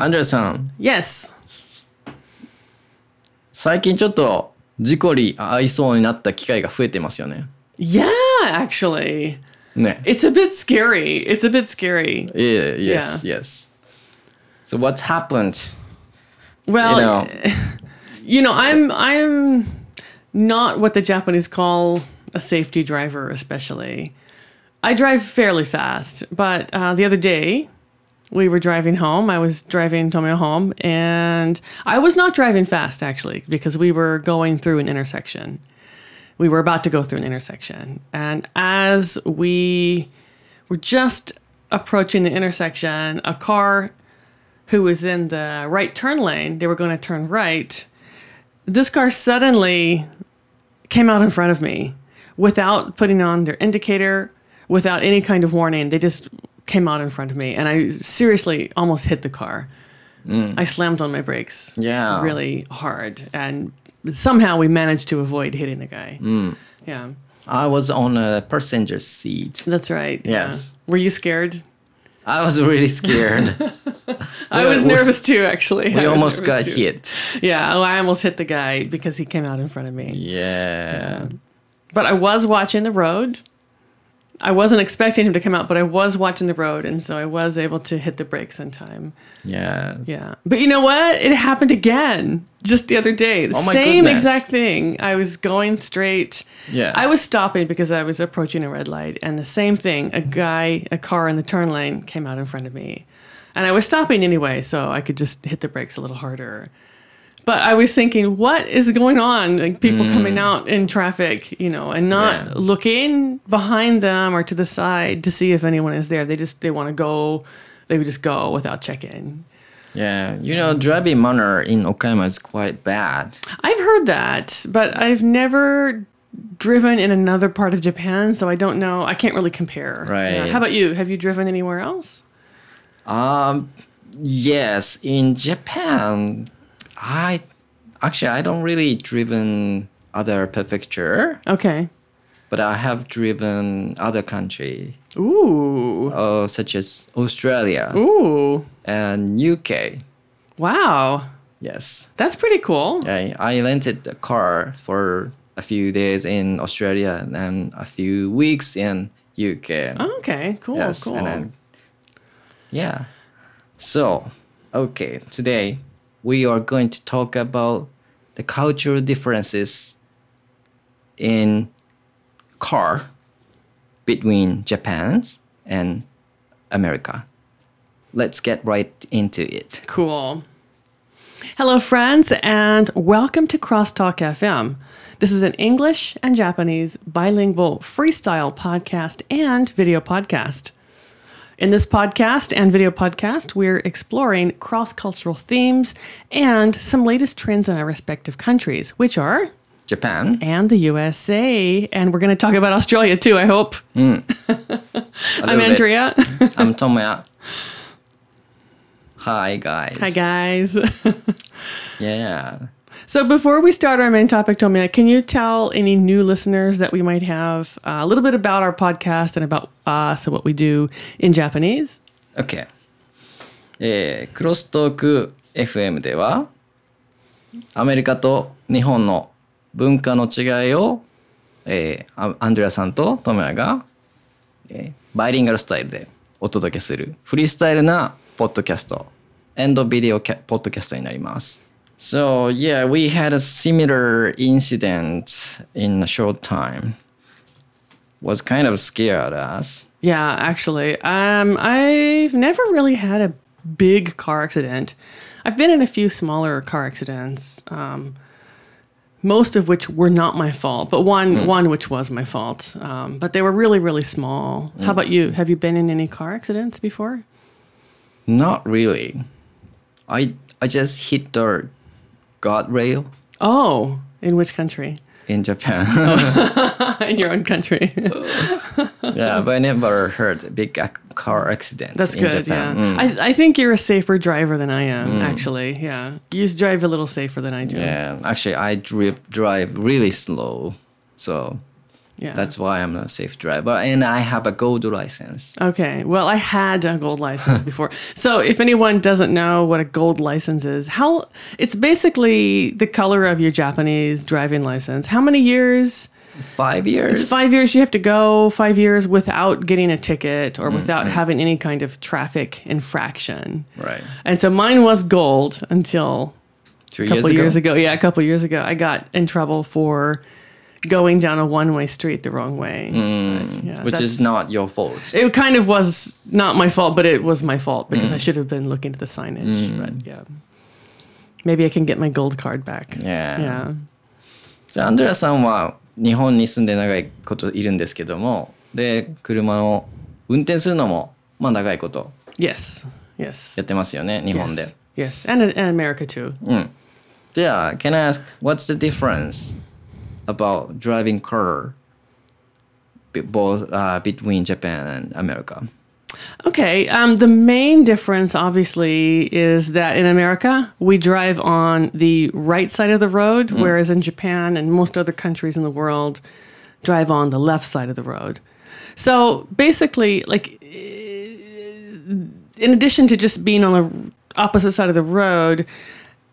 アンドレさん、 Yes. 最近ちょっと事故に遭いそうになった機会が増えてますよね。 Yeah, actually. ね。 It's a bit scary. It's a bit scary. Yeah, yes, yes. So what happened? Well, You know. you know, I'm I'm not what the Japanese call a safety driver, especially. I drive fairly fast, but uh, the other day we were driving home. I was driving Tomoya home, and I was not driving fast actually because we were going through an intersection. We were about to go through an intersection, and as we were just approaching the intersection, a car who was in the right turn lane, they were going to turn right. This car suddenly came out in front of me without putting on their indicator, without any kind of warning. They just came out in front of me, and I seriously almost hit the car. Mm. I slammed on my brakes Yeah. really hard, and somehow we managed to avoid hitting the guy. Mm. Yeah, I was on a passenger seat. that's right. yeah. Yes. Were you scared? I was really scared. I was nervous too, actually. we I almost got too. hit. Yeah, oh, I almost hit the guy because he came out in front of me. Yeah. But I was watching the road. I wasn't expecting him to come out, but I was watching the road, and so I was able to hit the brakes in time. Yes. Yeah. But you know what? It happened again just the other day. The Oh my same goodness. exact thing. I was going straight. Yeah. I was stopping because I was approaching a red light, and the same thing. A guy, a car in the turn lane came out in front of me. And I was stopping anyway, so I could just hit the brakes a little harder. But I was thinking, what is going on? Like people coming out in traffic, you know, and not Mm. Yeah. looking behind them or to the side to see if anyone is there. They just they want to go. They would just go without checking. Yeah. You know, driving manner in Okayama is quite bad. I've heard that, but I've never driven in another part of Japan, so I don't know. I can't really compare. Yeah. Right. How about you? Have you driven anywhere else? Um, yes, in Japan, I actually I don't really driven other prefecture, Okay. but I have driven other country, Ooh. uh, such as Australia Ooh. and UK. Wow. Yes, That's pretty cool. I I rented a car for a few days in Australia and then a few weeks in UK. Okay. Cool. Yes, cool. and then yeah. So, okay, today we are going to talk about the cultural differences in car between Japan and America. Let's get right into it. Cool. Hello, friends, and welcome to Crosstalk FM. This is an English and Japanese bilingual freestyle podcast and video podcast. In this podcast and video podcast, we're exploring cross cultural themes and some latest trends in our respective countries, which are Japan. and the USA. And we're going to talk about Australia too, I hope. Hmm. I'm little bit. Andrea. I'm Tomoya. Hi guys. Hi, guys. Yeah. So before we start our main topic, Tomoya, can you tell any new listeners that we might have uh, a little bit about our podcast and about us and what we do in Japanese? Okay. Eh, えー、クロストーク FM ではアメリカと日本の文化の違いを、えー、アンドレアさんとトメアが、えー、バイリンガルスタイルでお届けするフリースタイルなポッドキャストエンドビデオポッドキャストになります。So yeah, we had a similar incident in a short time. Was kind of scared us. Yeah, actually, um, I've never really had a big car accident. I've been in a few smaller car accidents, um, most of which were not my fault, but one one which was my fault. Um, but they were really really small. How about you? Have you been in any car accidents before? Not really. I I just hit the guardrail Oh, in which country? in Japan. in your own country. yeah, but I never heard a big ac- car accident That's in good. Japan. Yeah, Mm. I, I think you're a safer driver than I am. Actually, yeah, you drive a little safer than I do. yeah, actually, I drive really slow, so Yeah. That's why I'm a safe driver, and I have a gold license. Okay. Well, I had a gold license before. So, if anyone doesn't know what a gold license is, how it's basically the color of your Japanese driving license. How many years? Five years. It's five years. You have to go five years without getting a ticket or without mm-hmm. having any kind of traffic infraction. Right. And so mine was gold until Two a couple years years ago. ago. Yeah, a couple years ago, I got in trouble for going down a one-way street the wrong way. But, yeah, Which is that's- not your fault. It kind of was not my fault, but it was my fault because I should have been looking at the signage. But yeah, maybe I can get my gold card back. Yeah. Yeah. じゃあアンドレアさんは日本に住んで長いこといるんですけどもで車を運転するのもまあ長いこと Yes. Yes. やってますよね日本で Yes. Yes. And, and America too. うんじゃあ Can I ask what's the difference About driving car be- both uh, between Japan and America Okay. Um, the main difference, obviously, is that in America, we drive on the right side of the road, whereas in Japan and most other countries in the world, drive on the left side of the road. So basically, like, in addition to just being on the opposite side of the road,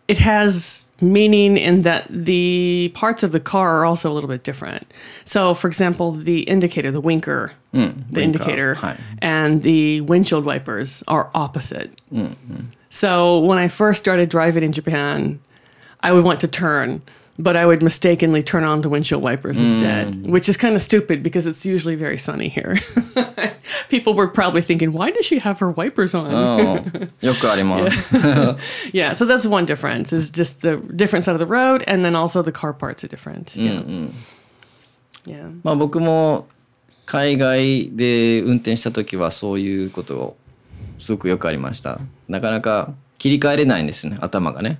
it has meaning in that the parts of the car are also a little bit different. So, for example, the indicator, the winker, mm, the indicator, hi. and the windshield wipers are opposite. Mm, mm. So, when I first started driving in Japan, I would want to turn, but I would mistakenly turn on the windshield wipers instead, which is kind of stupid because it's usually very sunny here. People were probably thinking, why does she have her wipers on? うんよくあります。 Yeah, so that's one difference is just the different side of the road, and then also the car parts are different. Yeah. Yeah. まあ僕も海外で運転した時はそういうことをすごくよくありました。なかなか切り替えれないんですよね頭がね。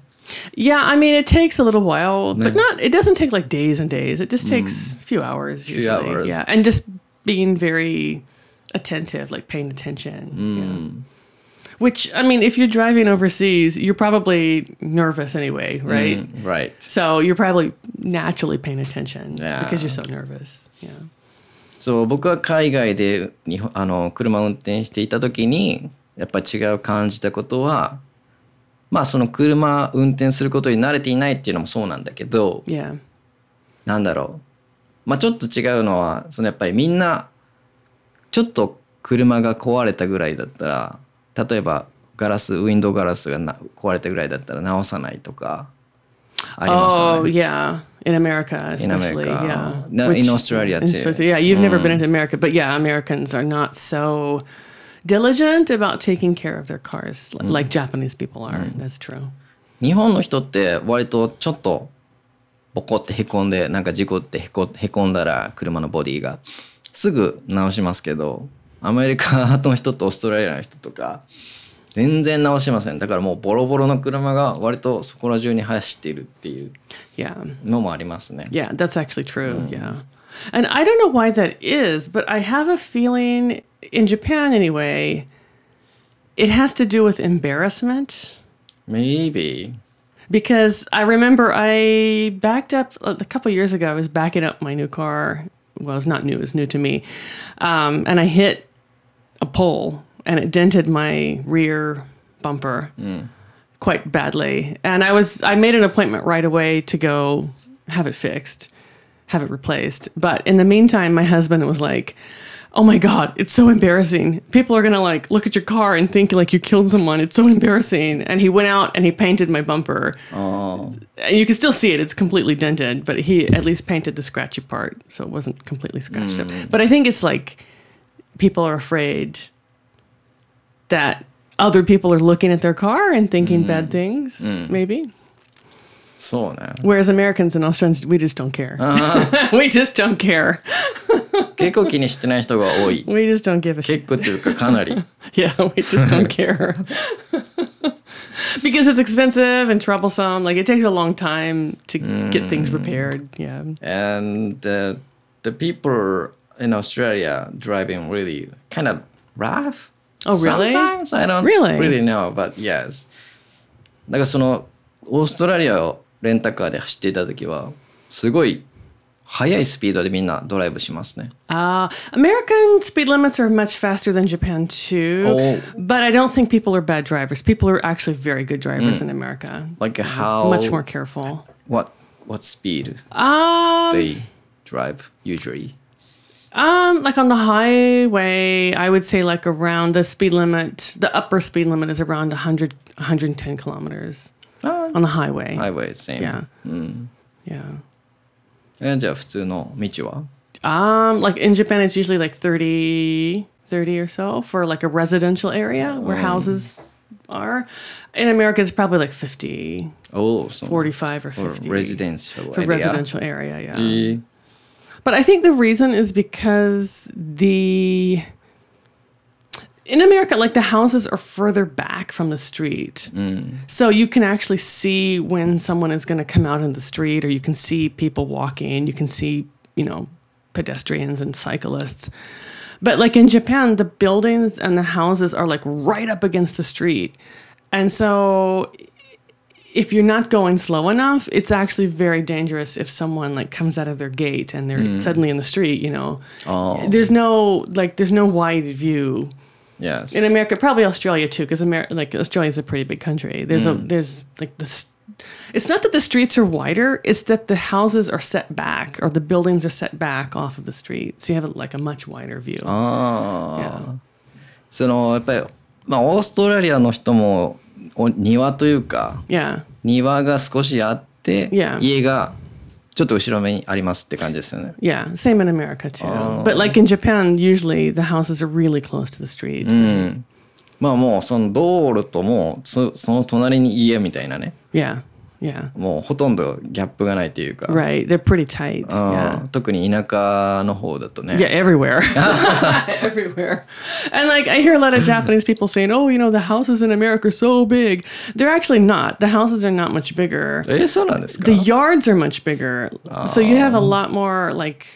Yeah, I mean, it takes a little while, but not, it doesn't take like days and days. It just takes a few hours usually. hours. Yeah. And just being very attentive, like paying attention. Yeah. Which, I mean, if you're driving overseas, you're probably nervous anyway, right? Right. So you're probably naturally paying attention Yeah. because you're so nervous. Yeah. そう僕は海外で日本あの車を運転していた時にやっぱり違う感じたことは まあその車運転することに慣れていないっていうのもそうなんだけど Yeah. なんだろうまあちょっと違うのはそのやっぱりみんなちょっと車が壊れたぐらいだったら例えばガラスウィンドウガラスがな壊れたぐらいだったら直さないとかありますよ Oh ね。yeah, in America In especially. America. Yeah, No, in Australia in too. Australia- Yeah, you've never been to America, but yeah, Americans are not so diligent about taking care of their cars li- like Japanese people are. That's true. 日本の人って割とちょっとボコってへこんでなんか事故ってへこへこんだら車のボディがすぐ直しますけどアメリカの人とオーストラリアの人とか全然直しませんだからもうボロボロの車が割とそこら中に走っているっていう Yeah, のもありますね。yeah, that's actually true. Yeah, and I don't know why that is, but I have a feeling in Japan anyway, it has to do with embarrassment. Maybe. because I remember I backed up a couple years ago. I was backing up my new car. Well, it's not new; it was new to me, um, and I hit a pole, and it dented my rear bumper quite badly. And I was I made an appointment right away to go have it fixed, have it replaced. But in the meantime, my husband was like. Oh my god, it's so embarrassing. People are gonna like look at your car and think like you killed someone. It's so embarrassing. And he went out and he painted my bumper. ああ And you can still see it. It's completely dented, but he at least painted the scratchy part, so it wasn't completely scratched up. Mm. But I think it's like people are afraid that other people are looking at their car and thinking bad mm. things, mm. maybe. そうね Whereas Americans and Australians, we just don't care. we just don't care. 結構気にしてない人が多い We just don't give a shit. 結構というかかなり Yeah, we just don't care. because it's expensive and troublesome. Like it takes a long time to get things repaired. Yeah. and uh, the people in Australia driving really kind of rough. Oh, really? Sometimes I don't Really? really know, but yes. だからそのオーストラリアを レンタカーで走っていた時はすごい 速いスピードでみんなドライブしますね。 Uh, American speed limits are much faster than Japan too. Oh. But I don't think people are bad drivers. People are actually very good drivers in America. Like how Much more careful. what what speed Um, they drive usually? um, like on the highway, I would say like around the speed limit. The upper speed limit is around 100, 110 kilometers Ah, on the highway. highway same. Yeah. Yeah. えじゃあ普通の道は Um, like in Japan, it's usually like 30, 30 or so for like a residential area where houses are. In America, it's probably like 50, おお、そう 45 or for50 residential for area. residential area. Yeah. えー But I think the reason is because the in America, like the houses are further back from the street. Mm. So you can actually see when someone is going to come out in the street, or you can see people walking, you can see, you know, pedestrians and cyclists. But like in Japan, the buildings and the houses are like right up against the street. And so if you're not going slow enough, it's actually very dangerous if someone like comes out of their gate and they're mm. suddenly in the street, you know. Oh. There's no like there's no wide view. Yes. In America, probably Australia too, because Amer- like Australia's a pretty big country. There's a there's like this. It's not that the streets are wider; it's that the houses are set back or the buildings are set back off of the street, so you have like a much wider view. ああ、 Yeah. そのやっぱりまあオーストラリアの人もお庭というか Yeah, 庭が少しあって、 Yeah. 家が ちょっと後ろ目にありますって感じですよね。yeah. Same in America too. But like in Japan, usually the houses are really close to the street. まあもうその道路ともうそその隣に家みたいなね Yeah, yeah. もうほとんどギャップがないというか、 Right, they're pretty tight. あ Yeah. ー特に田舎の方だとね。 Yeah, everywhere. everywhere. And like I hear a lot of Japanese people saying, "Oh, you know, the houses in America are so big." They're actually not. The houses are not much bigger. えーそうなんですか The yards are much bigger. So you have a lot more like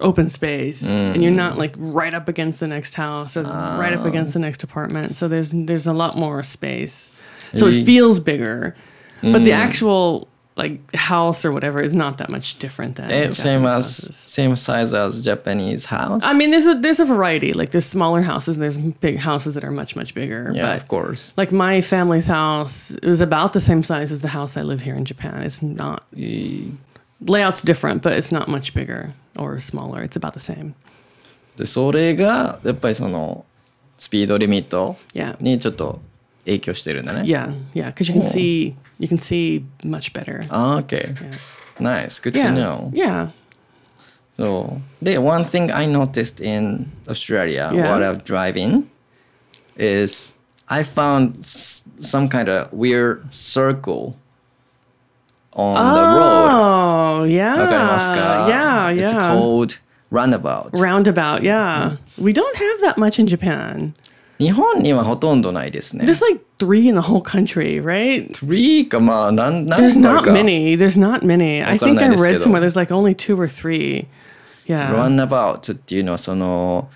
open space and you're not like right up against the next house or right up against the next apartment. So there's there's a lot more space. So it Ye- feels bigger. But the actual like house or whatever is not that much different than Eh, the same Japanese as houses. same size as Japanese house. I mean, there's a there's a variety. Like there's smaller houses and there's big houses that are much much bigger. yeah, but of course. like my family's house it was about the same size as the house I live here in Japan. It's not えー layout's different, but it's not much bigger or smaller. It's about the same. でそれがやっぱりそのスピードリミット Yeah. にちょっと 影響してるんだね。 Yeah, yeah, because you can Cool. see you can see much better. あー OK。Nice. Good to Yeah, know. yeah, So, で、one thing I noticed in Australia Yeah. while I'm driving is I found s- some kind of weird circle on the road. Oh, yeah, わかりますか yeah, It's yeah. called roundabout. Roundabout, yeah. We don't have that much in Japan. 日本にはほとんどないですね。There's like three in the whole country, right? three かまあ何何 There's not か many. There's not many. I think I read ど。somewhere there's like only two or three. Yeah. Runabout っていうのはその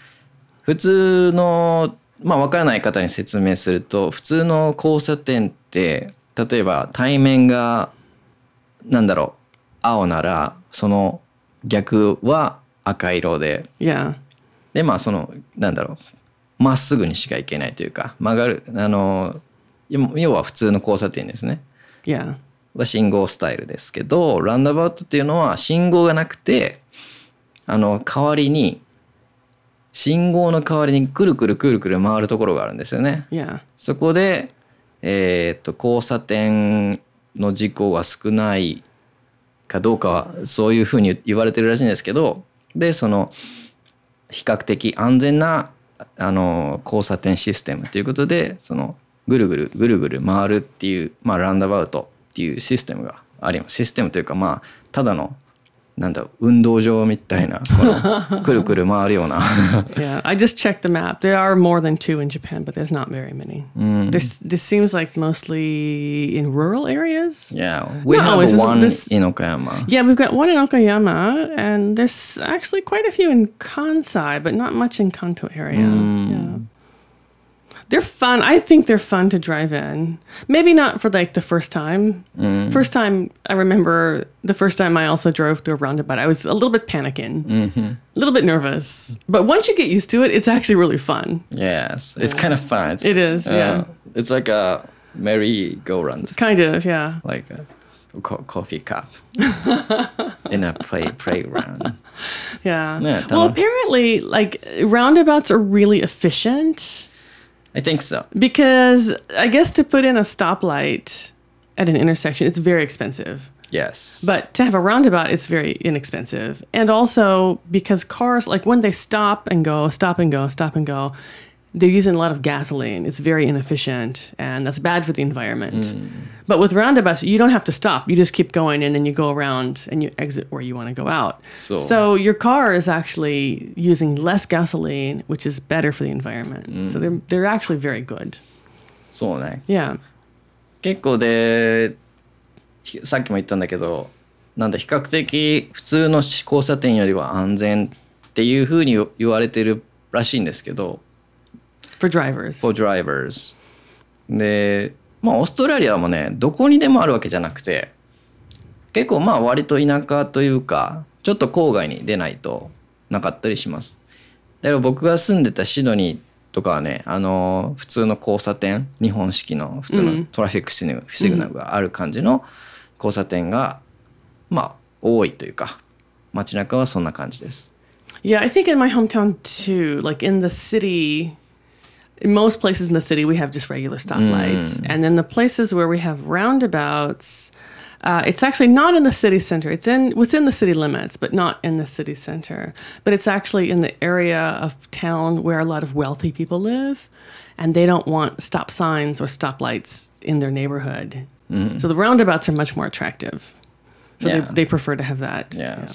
普通のまあ分からない方に説明すると普通の交差点って例えば対面がなんだろう青ならその逆は赤色で Yeah. でまあそのなんだろうまっすぐにしか行けないというか曲がるあの要要は普通の交差点ですね。Yeah. は信号スタイルですけどランダバウトっていうのは信号がなくてあの代わりに信号の代わりにくるくるくるくる回るところがあるんですよね。Yeah. そこで、えーっと交差点の事故が少ないかどうかはそういうふうに言われてるらしいんですけどでその比較的安全なあの交差点システムということでそのぐるぐるぐるぐる回るっていう、まあ、ランダバウトっていうシステムがあります。システムというかまあただのなんだ運動場みたいなこのくるくる回るような Yeah. I just checked the map. There are more than two in Japan, but there's not very many. This this seems like mostly in rural areas. Yeah, we No, have it's just- one this- in Okayama. Yeah, we've got one in Okayama, and there's actually quite a few in Kansai, but not much in Kanto area. Yeah. They're fun. I think they're fun to drive in. Maybe not for like the first time. Mm. First time, I remember the first time I also drove through a roundabout. I was a little bit panicking, mm-hmm. a little bit nervous. But once you get used to it, it's actually really fun. Yes, it's kind of fun. It's, It is, uh, yeah. It's like a merry-go-round, Kind of, yeah. like a co- coffee cup in a play playground. Yeah. Yeah, well, apparently, like roundabouts are really efficient I think so. because I guess to put in a stoplight at an intersection, it's very expensive. Yes. But to have a roundabout, it's very inexpensive. And also because cars, like when they stop and go, stop and go, stop and go, they're using a lot of gasoline. It's very inefficient and that's bad for the environment. But with roundabouts, you don't have to stop. You just keep going and then you go around and you exit where you want to go out. So- so your car is actually using less gasoline, which is better for the environment. So they're, they're actually very good. そうね。 Yeah. 結構でひさっきも言ったんだけどなんだ比較的普通の交差点よりは安全っていうふうに言われてるらしいんですけど For drivers. for drivers. でまあオーストラリアもねどこにでもあるわけじゃなくて結構まあ割と田舎というかちょっと郊外に出ないとなかったりします。だから僕が住んでたシドニーとかはねあの普通の交差点日本式の普通のトラフィックシグシグナルがある感じの交差点がまあ多いというか街中はそんな感じです。Yeah, I think in my hometown too, like in the city, in most places in the city, we have just regular stoplights. And then the places where we have roundabouts, uh, it's actually not in the city center. It's in within the city limits, but not in the city center. But it's actually in the area of town where a lot of wealthy people live, and they don't want stop signs or stoplights in their neighborhood. So the roundabouts are much more attractive. So Yeah. they, they prefer to have that. Yeah.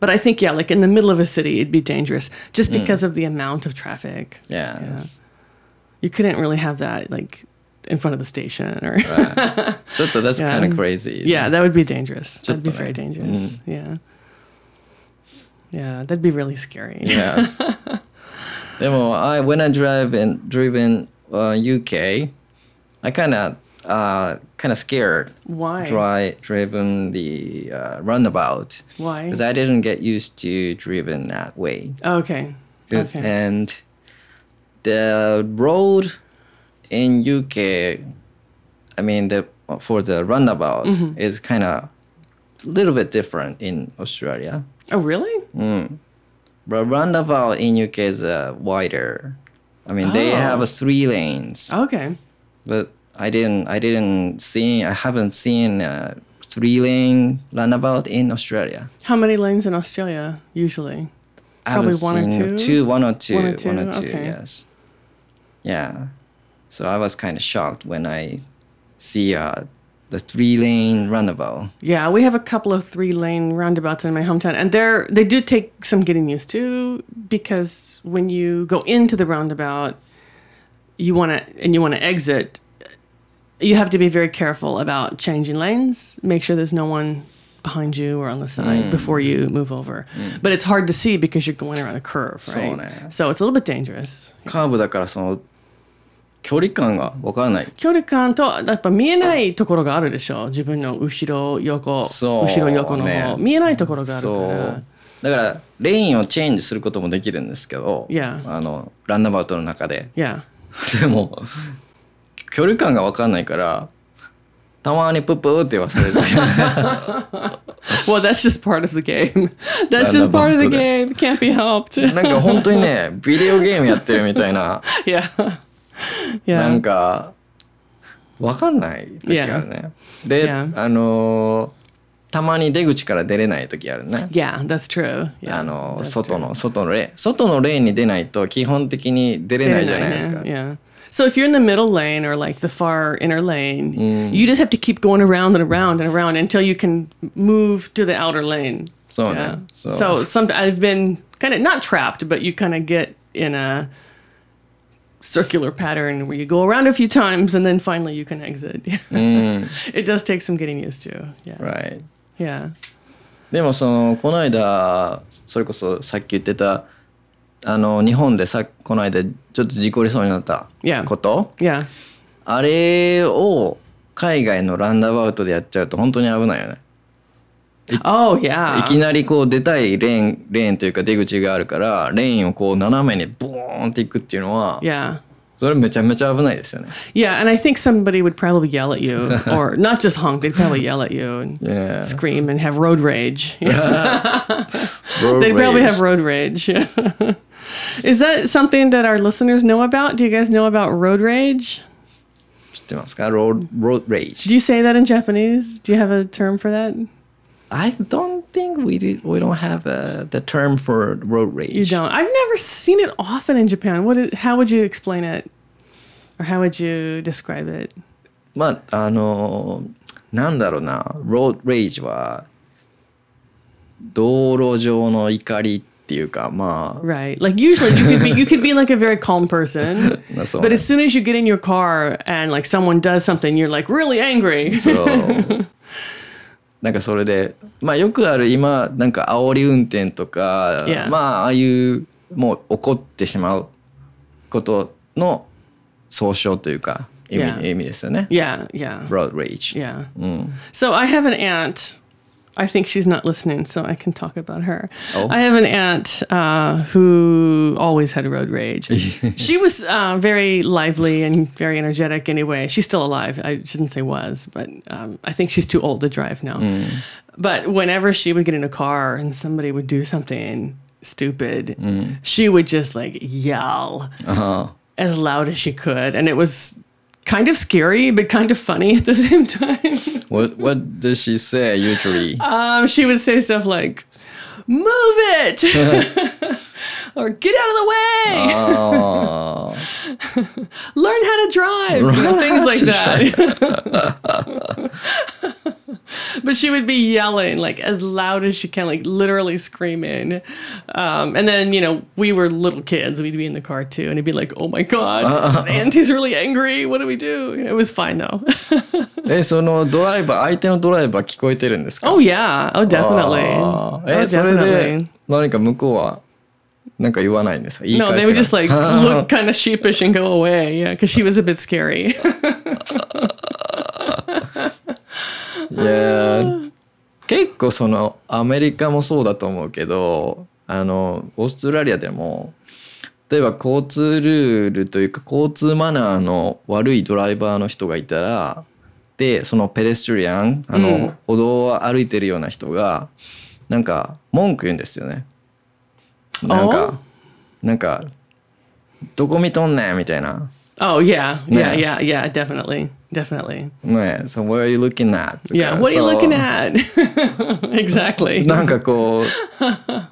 But I think yeah, like in the middle of a city, it'd be dangerous just hmm. because mm. of the amount of traffic. Yeah, yeah. You couldn't really have that like in front of the station or. right. That's yeah. kind of crazy. Yeah, that would be dangerous. That'd be very dangerous. Mm. Yeah. Yeah, that'd be really scary. Yes. when I drive in, driven uh, UK, I kind of uh, kind of scared Why? dry driven the uh, runabout Why? because I didn't get used to driven that way. Okay. Okay. And the road in UK, I mean the for the runabout Mm-hmm. is kind of a little bit different in Australia. oh, really? But roundabout in UK is uh, wider. I mean, they Oh. have uh, three lanes, Okay. but I didn't. I didn't see. I haven't seen a three lane roundabout in Australia. How many lanes in Australia usually? I Probably one or two? Two, one or two, One or two, one or two. okay. Yes. Yeah. So I was kind of shocked when I see uh, the three lane roundabout. Yeah, we have a couple of three lane roundabouts in my hometown, and they're they do take some getting used to because when you go into the roundabout, you want to and you want to exit, you have to be very careful about changing lanes. Make sure there's no one behind you or on the side before you move over. But it's hard to see because you're going around a curve, right? そうね。So it's a little bit dangerous. カーブだからその距離感がわからない。距離感とやっぱ見えないところがあるでしょ自分の後ろ横後ろ横の方、ね見えないところがあるかそらうだからレインをチェンジすることもできるんですけど、Yeah. あのランナバウトの中で Yeah. でも距離感が分かんないからたまにプップーって言わされる Well, that's just part of the game. That's just part of the game. Can't be helped. なんか本当にねビデオゲームやってるみたいな yeah. なん Yeah. か分かんない時あるね、で、Yeah. あのーたまに出口から出れない時あるね Yeah, that's true. Yeah, あの外.の外のレーン外のレーンに出ないと基本的に出れないじゃないですか Yeah. So if you're in the middle lane or like the far inner lane, you just have to keep going around and around and around until you can move to the outer lane. そう Yeah. ね So, そう some I've been kind of not trapped, but you kind of get in a circular pattern where you go around a few times and then finally you can exit. it does take some getting used to. Yeah. Right Yeah. でもそのこの間それこそさっき言ってた あの日本でさこの間ちょっと事故りそうになったこと、Yeah. あれを海外のランダーバウトでやっちゃうと本当に危ないよね。Oh yeah. いきなりこう出たいレーンレーンというか出口があるからレーンをこう斜めにボーンっていくっていうのは Yeah. それめちゃめちゃ危ないですよね。Yeah, and I think somebody would probably yell at you, or not just honk, they'd probably yell at you and Yeah. scream and have road rage. Road They'd probably rage have road rage. Is that something that our listeners know about? Do you guys know about road rage? 知ってますか road, road rage. Do you say that in Japanese? Do you have a term for that? I don't think we did, we don't have uh, the term for road rage. You don't. I've never seen it often in Japan. What? Is, how would you explain it, or how would you describe it? まああのなんだろうな road rage は道路上の怒り っていうかま Right. Like usually you could be you could be like a very calm person, そう but as soon as you get in your car and like someone does something, you're like really angry. そうなんかそれでまあよくある今なんか煽り運転とか、Yeah. まあああいうもう怒ってしまうことの総称というか意味,、Yeah. 意味ですよね。Yeah, yeah, road rage。yeah. うん、So I have an aunt. I think she's not listening, so I can talk about her. Oh. I have an aunt uh, who always had road rage. she was uh, very lively and very energetic anyway. She's still alive. I shouldn't say was, but um, I think she's too old to drive now. But whenever she would get in a car and somebody would do something stupid, she would just like yell as loud as she could. And it was kind of scary, but kind of funny at the same time. What What does she say usually? Um, she would say stuff like, "Move it," or "Get out of the way," Oh, "Learn how to drive," know, things like that. but she would be yelling like as loud as she can, like literally screaming. Um, and then you know we were little kids, we'd be in the car too, and it'd be like, oh my god, uh, uh, uh, uh, auntie's really angry. What do we do? It was fine though. え、そのドライバー、相手のドライバー聞こえてるんですか Oh yeah, oh definitely. え、oh, それで何か向こうはなんか言わないんですか No, they would just like look kind of sheepish and go away. Yeah, because she was a bit scary. いやー結構そのアメリカもそうだと思うけどあのオーストラリアでも例えば交通ルールというか交通マナーの悪いドライバーの人がいたらでそのペデストリアンあの、うん歩道を歩いてるような人がなんか文句言うんですよね。なんかなんかどこ見とんねんみたいな。oh yeah, Yeah. yeah, yeah, definitely, definitely. ねそ what are you looking at? とか Yeah, what are you そう looking at? exactly. なんかこう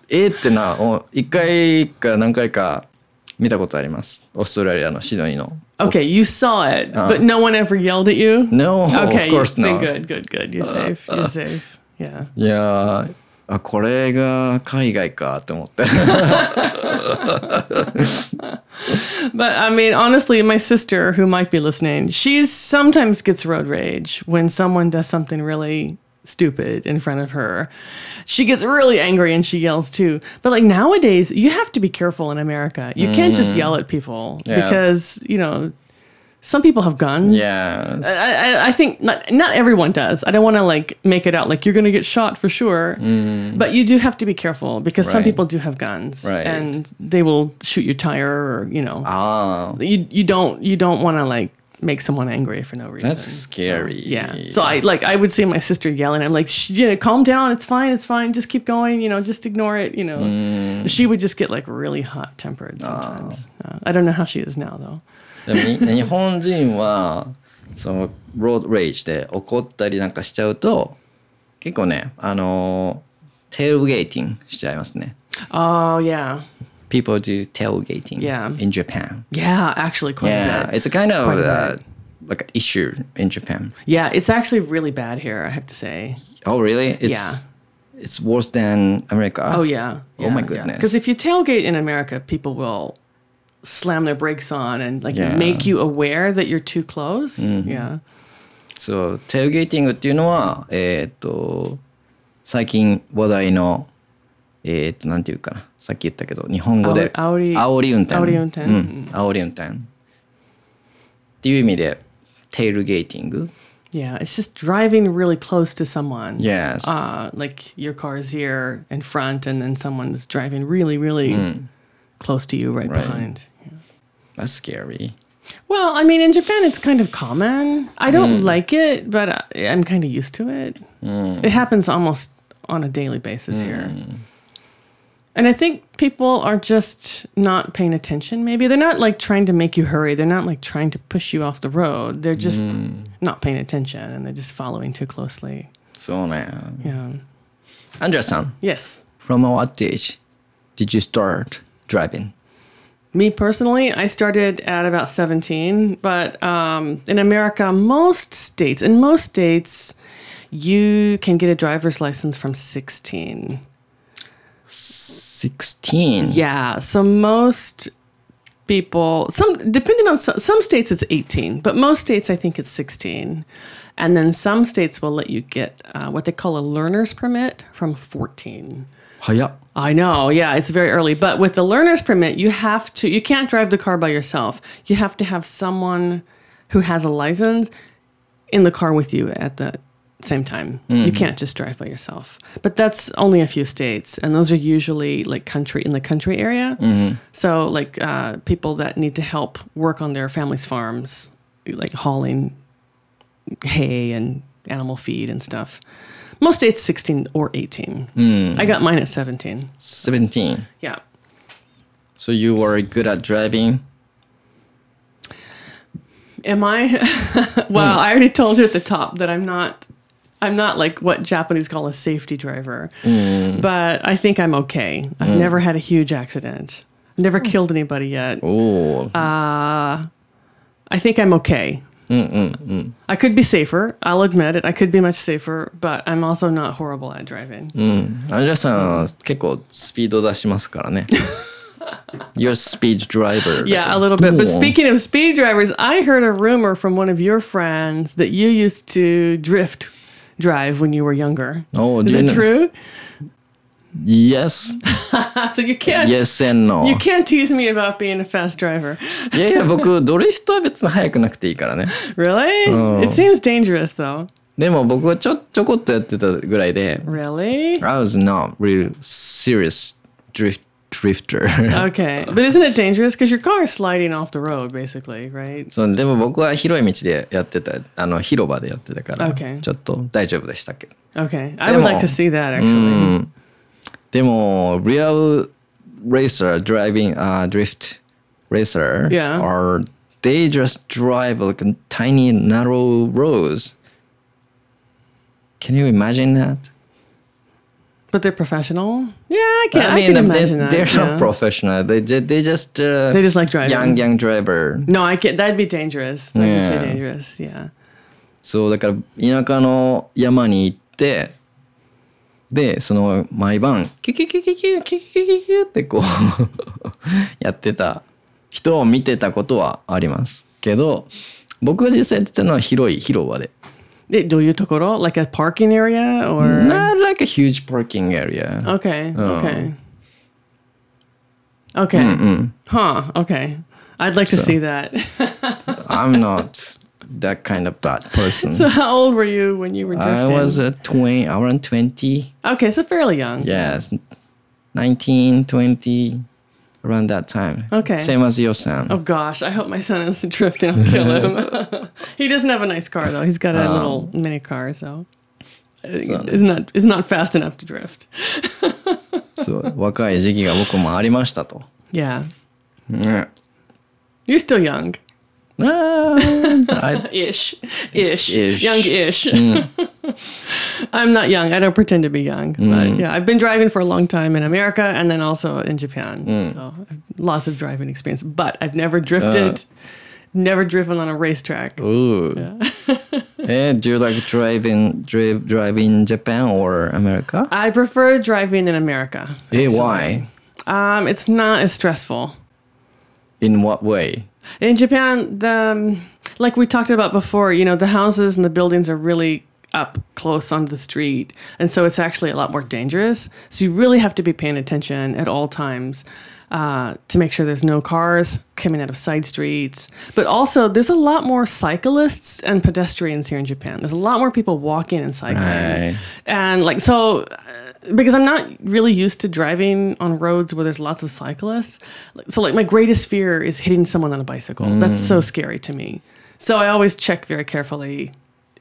えーってなお一回か何回か見たことありますオーストラリアのシドニーの Okay, you saw it, but no one ever yelled at you. No Okay, of course then not good, good, good. You're safe. You're safe. Yeah. いやー あこれが海外かって思って But I mean, honestly, my sister, who might be listening, she sometimes gets road rage when someone does something really stupid in front of her. She gets really angry and she yells too. But like nowadays, you have to be careful in America. You can't just yell at people Yeah. because, you know, some people have guns. Yeah, I, I, I think not not everyone does. I don't want to like make it out like you're going to get shot for sure. But you do have to be careful because some people do have guns Right. and they will shoot your tire or you know Ah, you you don't you don't want to like make someone angry for no reason. that's scary. yeah. So I like I would see my sister yelling. I'm like, yeah, calm down. It's fine. It's fine. Just keep going. You know, just ignore it. You know. She would just get like really hot tempered sometimes. Uh, I don't know how she is now though. でもに日本人はそのロードレイジで怒ったりなんかしちゃうと結構ねあのテールゲーティングしちゃいますね。 Oh yeah, People do tailgating Yeah. in Japan. yeah. Actually, quite Yeah, a bit. it's a kind of Quite a uh, bit. like an issue in Japan. Yeah, it's actually really bad here. I have to say. Oh, really? It's Yeah. it's worse than America. Oh yeah. Oh my goodness. Because if you tailgate in America, people will slam their brakes on and like Yeah. make you aware that you're too close. Yeah. そう、テールゲーティングっていうのは、えーっと、最近話題の えーっとなんていうかなさっき言ったけど日本語であおり煽り運転煽り運転うん、煽り運転っていう意味でテールゲーティング Yeah, it's just driving really close to someone. Yes. Uh, like your car's here in front, and then someone's driving really, really close to you, right, right. behind. Yeah. That's scary. Well, I mean, in Japan, it's kind of common. I don't mm. like it, but I, am kind of used to it. Mm. It happens almost on a daily basis mm. here. And I think people are just not paying attention, maybe. They're not like trying to make you hurry. They're not like trying to push you off the road. They're just mm. not paying attention and they're just following too closely. So, man. Yeah. Andrea-san. Yes. From what age did you start driving? Me personally, I started at about 17, but um, in America, most states, in most states, you can get a driver's license from 16. 16 Yeah, so most people, some depending on some, some states, it's 18, but most states, I think it's 16. And then some states will let you get uh, what they call a learner's permit from 14. 早っ I know, yeah, it's very early. But with the learner's permit, you have to, you can't drive the car by yourself. You have to have someone who has a license in the car with you at the same time. You can't just drive by yourself. But that's only a few states. And those are usually like country, in the country area. So, like uh, people that need to help work on their family's farms, like hauling hay and animal feed and stuff. Most states 16 or 18. Hmm. I got mine at 17. 17 Yeah. So you were good at driving? Am I? well, hmm. I already told you at the top that I'm not. I'm not like what Japanese call a safety driver, hmm. but I think I'm okay. I've never had a huge accident. Never killed anybody yet. おお、I uh, think I'm okay. I could be safer. I'll admit it. I could be much safer, but I'm also not horrible at driving. アンジェラさんは結構スピード出しますからね You're a speed driver Yeah, a little bit. But おー speaking of speed drivers, I heard a rumor from one of your friends that you used to drift drive when you were younger. Oh, Is do you it know- true? Yes So you can't Yes and no you can't tease me about being a fast driver. いやいや僕ドリフトは別に速くなくていいからね Really? Oh. It seems dangerous though. でも僕はちょちょこっとやってたぐらいで Really? I was not really serious drift drifter Okay. But isn't it dangerous because your car is sliding off the road basically, right? そうでも僕は広い道でやってたあの広場でやってたから Okay. ちょっと大丈夫でしたけど Okay. I would like to see that actually. でも real racer driving uh, drift racer Yeah. are they just drive like a tiny narrow roads can you imagine that But they're professional? Yeah, I can, I mean can they, imagine that. they're yeah. not professional they, ju- they just uh, They just like driving. young young driver No, I can't. That'd be dangerous. That'd Yeah. be too dangerous. Yeah. そうだから田舎の山に行って でその毎晩キュキュキュキュキュキュキュキュってこうやってた人を見てたことはありますけど僕が実際やってたのは広い広場で Eh, Do you tokoro? Like a parking area or? not like a huge parking area Okay. Oh. Okay. Okay. Huh. Okay. I'd like to So- see that. I'm not that kind of bad person so, how old were you when you were I drifting? was uh, 20 around 20 okay, so fairly young. yes 19 20 around that time Okay. same as your son Oh gosh, I hope my son isn't drifting. I'll kill him. he doesn't have a nice car though. He's got a little mini car, so it's not it's not fast enough to drift. そう若い時期が僕もありましたと。 Yeah, ね you're still young. あー I- Ish. Ish. Ish. Young ish. I'm not young. I don't pretend to be young. But yeah, I've been driving for a long time in America and then also in Japan. So lots of driving experience. But I've never drifted, never driven on a racetrack. Ooh. Eh, do you like driving drive in Japan or America? I prefer driving in America. Eh, actually. why? Um, it's not as stressful. In what way? In Japan, the um, like we talked about before, you know, the houses and the buildings are really up close onto the street. And so it's actually a lot more dangerous. So you really have to be paying attention at all times uh, to make sure there's no cars coming out of side streets. But also, there's a lot more cyclists and pedestrians here in Japan. There's a lot more people walking and cycling. Right. And like, so uh, Because I'm not really used to driving on roads where there's lots of cyclists. Like- So, like, my greatest fear is hitting someone on a bicycle. That's so scary to me. So, I always check very carefully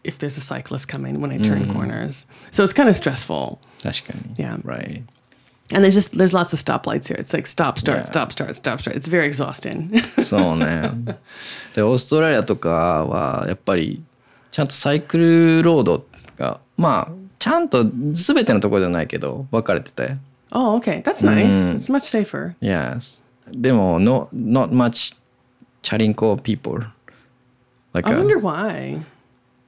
if there's a cyclist coming when I turn corners. So, it's kind of stressful. 確かに。 Yeah. Right. And there's just there's lots of stoplights here. It's like stop, start, Yeah. stop, start, stop, start. It's very exhausting. そうね。で、オーストラリアとかは、やっぱり、ちゃんとサイクルロードが、まあ、 ちゃんと全てのところじゃないけど、分かれてて。 oh, okay. That's nice. It's much safer. Yes. でも、no, not much チャリンコ people. Like, I a- wonder why.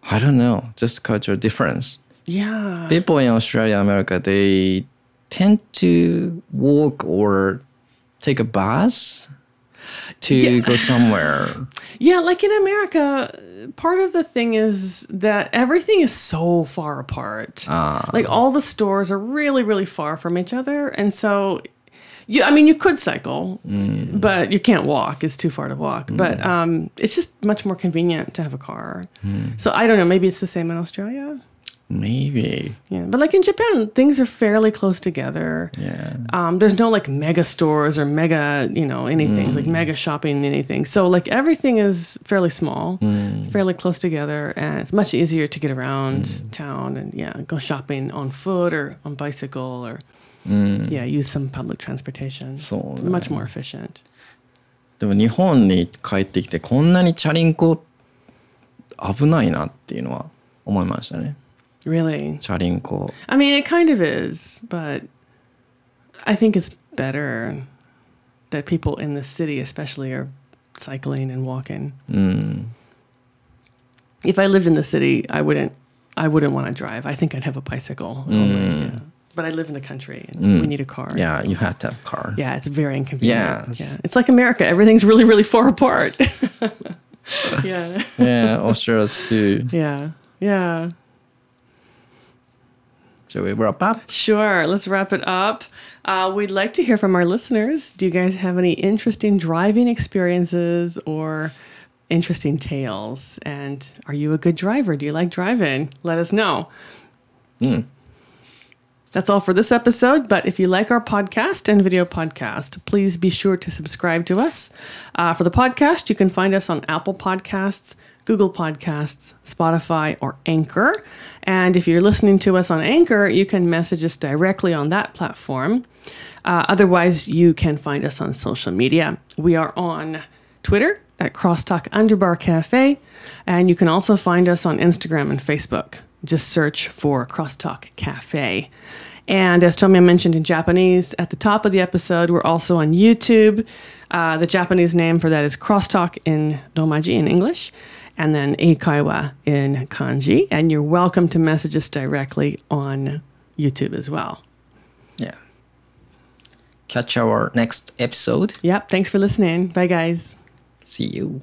I don't know, just cultural difference. Yeah. People in Australia, America, they tend to walk or take a bus to Yeah. go somewhere. Yeah, like in America, part of the thing is that everything is so far apart. Ah. Like all the stores are really, really far from each other, and so you. I mean, you could cycle, mm. but you can't walk. It's too far to walk. Mm. But um, it's just much more convenient to have a car. Hmm. So I don't know. Maybe it's the same in Australia. Maybe. Yeah, but like in Japan, things are fairly close together. Yeah. Um, there's no like mega stores or mega, you know, anything like mega shopping, anything. So like everything is fairly small, fairly close together, and it's much easier to get around town and yeah, go shopping on foot or on bicycle or yeah, use some public transportation. そうね Much more efficient. でも日本に帰ってきてこんなにチャリンコ危ないなっていうのは思いましたね。 Really? I mean, it kind of is, but I think it's better that people in the city, especially, are cycling and walking. Mm. If I lived in the city, I wouldn't. I wouldn't want to drive. I think I'd have a bicycle. Oh, mm. Yeah. But I live in the country, and mm. we need a car. Yeah, you have to have a car. Yeah, it's very inconvenient. Yes. Yeah, it's like America. Everything's really, really far apart. yeah. yeah, Australia's too. Yeah, yeah. Shall we wrap up? Sure. Let's wrap it up. Uh, we'd like to hear from our listeners. Do you guys have any interesting driving experiences or interesting tales? And are you a good driver? Do you like driving? Let us know. That's all for this episode. But if you like our podcast and video podcast, please be sure to subscribe to us. Uh, for the podcast, you can find us on Apple Podcasts, Google Podcasts, Spotify, or Anchor. And if you're listening to us on Anchor, you can message us directly on that platform. Uh, otherwise, you can find us on social media. We are on Twitter at Crosstalk Underbar Cafe, and you can also find us on Instagram and Facebook. Just search for Crosstalk Cafe. And as Tomoya mentioned in Japanese at the top of the episode, we're also on YouTube. Uh, the Japanese name for that is Crosstalk in Romaji in English, and then Eikaiwa in Kanji. And you're welcome to message us directly on YouTube as well. Yeah. Catch our next episode. Yep. Thanks for listening. Bye, guys. See you.